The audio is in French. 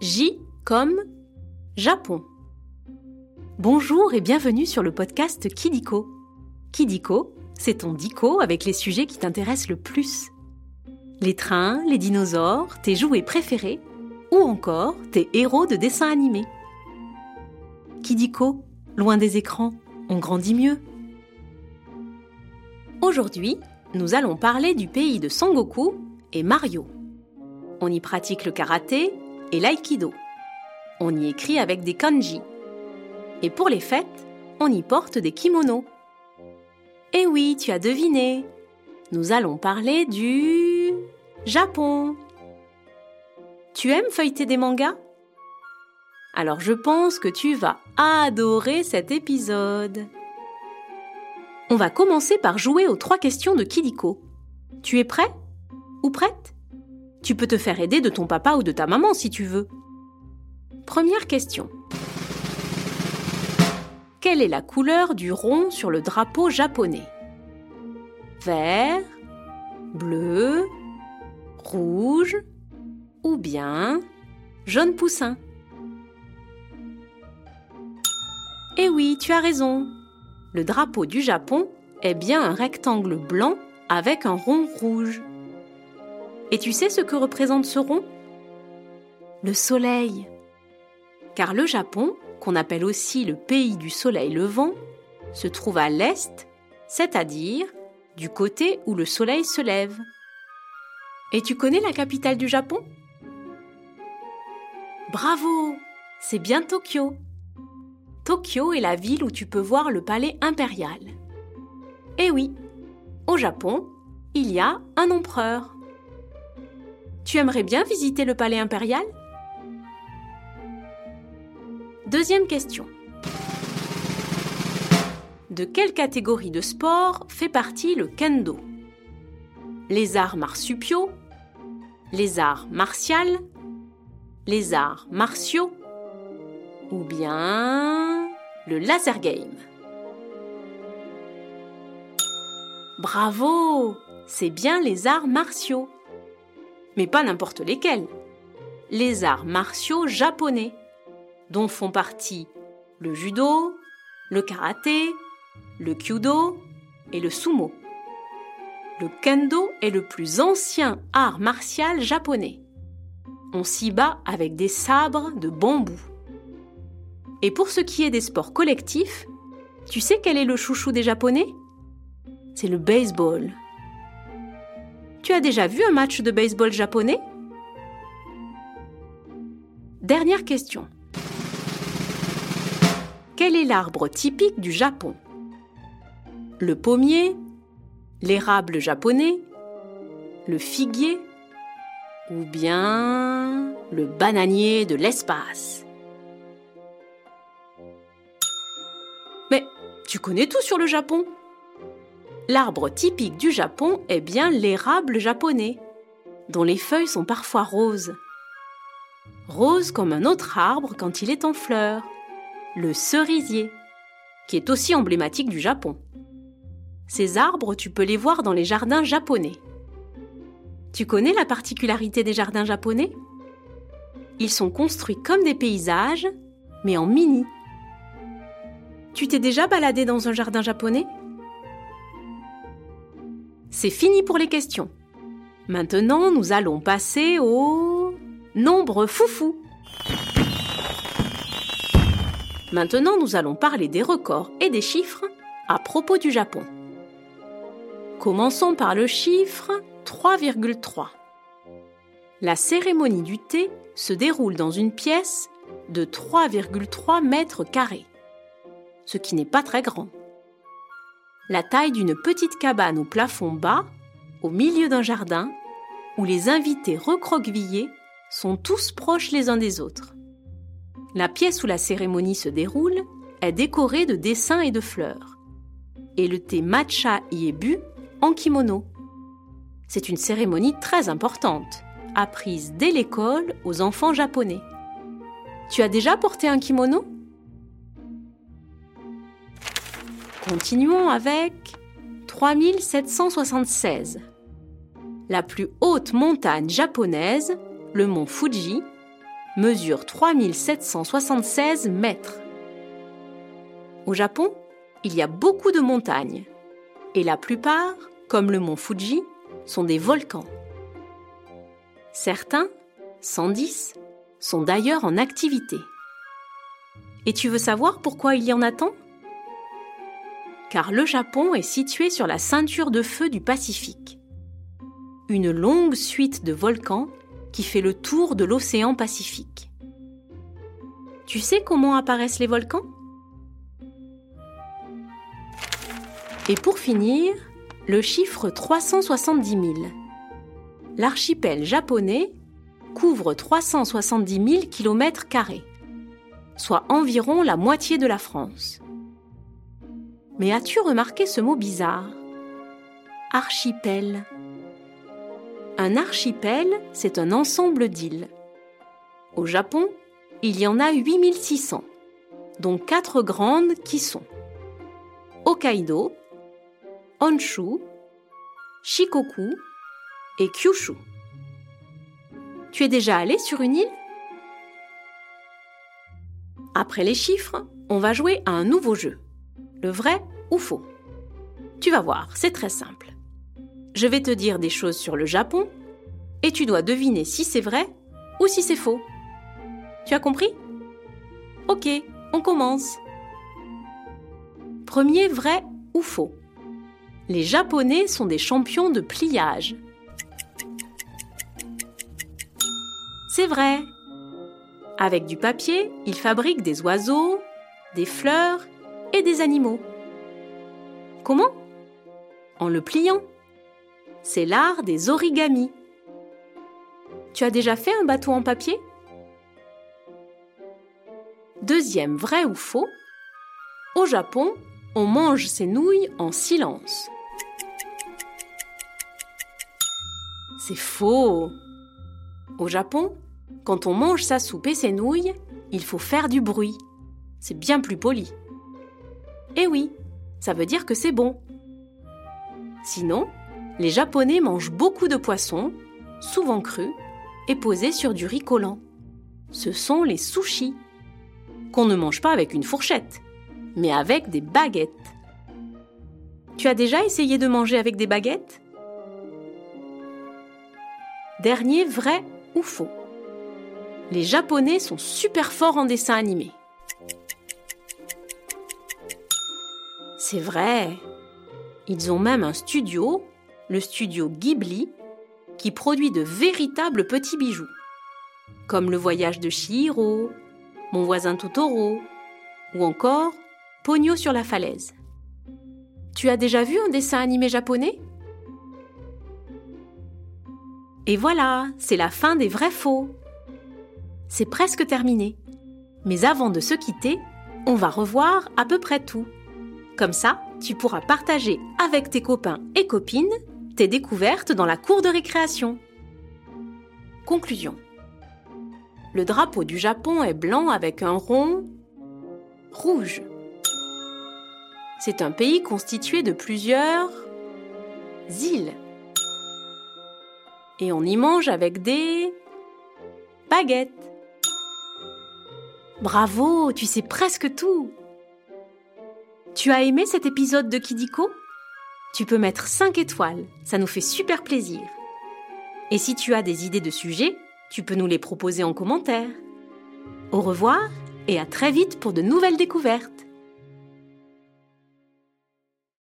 J comme Japon. Bonjour et bienvenue sur le podcast Kidiko. Kidiko, c'est ton dico avec les sujets qui t'intéressent le plus. Les trains, les dinosaures, tes jouets préférés ou encore tes héros de dessins animés. Kidiko, loin des écrans, on grandit mieux. Aujourd'hui, nous allons parler du pays de Sangoku et Mario. On y pratique le karaté et l'aïkido. On y écrit avec des kanji. Et pour les fêtes, on y porte des kimonos. Eh oui, tu as deviné. Nous allons parler du Japon. Tu aimes feuilleter des mangas? Alors je pense que tu vas adorer cet épisode. On va commencer par jouer aux trois questions de Kidiko. Tu es prêt? Ou prête? Tu peux te faire aider de ton papa ou de ta maman si tu veux. Première question. Quelle est la couleur du rond sur le drapeau japonais? Vert, bleu, rouge ou bien jaune poussin? Eh oui, tu as raison. Le drapeau du Japon est bien un rectangle blanc avec un rond rouge. Et tu sais ce que représente ce rond? Le soleil. Car le Japon, qu'on appelle aussi le pays du soleil levant, se trouve à l'est, c'est-à-dire du côté où le soleil se lève. Et tu connais la capitale du Japon? Bravo C'est bien Tokyo. Tokyo est la ville où tu peux voir le palais impérial. Eh oui, au Japon, il y a un empereur. Tu aimerais bien visiter le palais impérial? Deuxième question. De quelle catégorie de sport fait partie le kendo? Les arts marsupiaux Les arts martiaux Les arts martiaux Ou bien le laser game? Bravo C'est bien les arts martiaux. Mais pas n'importe lesquels. Les arts martiaux japonais, dont font partie le judo, le karaté, le kyudo et le sumo. Le kendo est le plus ancien art martial japonais. On s'y bat avec des sabres de bambou. Et pour ce qui est des sports collectifs, tu sais quel est le chouchou des Japonais? C'est le baseball. Tu as déjà vu un match de baseball japonais? Dernière question. Quel est l'arbre typique du Japon? Le pommier L'érable japonais Le figuier Ou bien le bananier de l'espace? Mais tu connais tout sur le Japon? L'arbre typique du Japon est bien l'érable japonais, dont les feuilles sont parfois roses. Rose comme un autre arbre quand il est en fleurs, le cerisier, qui est aussi emblématique du Japon. Ces arbres, tu peux les voir dans les jardins japonais. Tu connais la particularité des jardins japonais? Ils sont construits comme des paysages, mais en mini. Tu t'es déjà baladé dans un jardin japonais? C'est fini pour les questions. Maintenant, nous allons passer au nombre foufou. Maintenant, nous allons parler des records et des chiffres à propos du Japon. Commençons par le chiffre 3,3. La cérémonie du thé se déroule dans une pièce de 3,3 mètres carrés ce qui n'est pas très grand. La taille d'une petite cabane au plafond bas, au milieu d'un jardin, où les invités recroquevillés sont tous proches les uns des autres. La pièce où la cérémonie se déroule est décorée de dessins et de fleurs. Et le thé matcha y est bu en kimono. C'est une cérémonie très importante, apprise dès l'école aux enfants japonais. Tu as déjà porté un kimono? Continuons avec 3776. La plus haute montagne japonaise, le mont Fuji, mesure 3776 mètres. Au Japon, il y a beaucoup de montagnes, et la plupart, comme le mont Fuji, sont des volcans. Certains, 110, sont d'ailleurs en activité. Et tu veux savoir pourquoi il y en a tant? Car le Japon est situé sur la ceinture de feu du Pacifique. Une longue suite de volcans qui fait le tour de l'océan Pacifique. Tu sais comment apparaissent les volcans? Et pour finir, le chiffre 370 000. L'archipel japonais couvre 370 000 km, soit environ la moitié de la France. Mais as-tu remarqué ce mot bizarre? Archipel. Un archipel, c'est un ensemble d'îles. Au Japon, il y en a 8600, dont quatre grandes qui sont Hokkaido, Honshu, Shikoku et Kyushu. Tu es déjà allé sur une île? Après les chiffres, on va jouer à un nouveau jeu. Vrai ou faux Tu vas voir, c'est très simple. Je vais te dire des choses sur le Japon et tu dois deviner si c'est vrai ou si c'est faux. Tu as compris? Ok, on commence. Premier vrai ou faux les Japonais sont des champions de pliage. C'est vrai. Avec du papier, ils fabriquent des oiseaux, des fleurs et des animaux. Comment? En le pliant. C'est l'art des origamis. Tu as déjà fait un bateau en papier? Deuxième vrai ou faux? Au Japon, on mange ses nouilles en silence. C'est faux. Au Japon, quand on mange sa soupe et ses nouilles, il faut faire du bruit. C'est bien plus poli. Eh oui, ça veut dire que c'est bon. Sinon, les Japonais mangent beaucoup de poissons, souvent crus, et posés sur du riz collant. Ce sont les sushis, qu'on ne mange pas avec une fourchette, mais avec des baguettes. Tu as déjà essayé de manger avec des baguettes? Dernier vrai ou faux Les Japonais sont super forts en dessin animé. C'est vrai. Ils ont même un studio, le studio Ghibli, qui produit de véritables petits bijoux, comme le voyage de Chihiro, Mon voisin Totoro, ou encore Pogno sur la falaise. Tu as déjà vu un dessin animé japonais? Et voilà, c'est la fin des vrais faux. C'est presque terminé. Mais avant de se quitter, on va revoir à peu près tout. Comme ça, tu pourras partager avec tes copains et copines tes découvertes dans la cour de récréation. Conclusion. Le drapeau du Japon est blanc avec un rond rouge. C'est un pays constitué de plusieurs îles et on y mange avec des baguettes. Bravo, tu sais presque tout. Tu as aimé cet épisode de Kidiko? Tu peux mettre 5 étoiles, ça nous fait super plaisir. Et si tu as des idées de sujets, tu peux nous les proposer en commentaire. Au revoir et à très vite pour de nouvelles découvertes.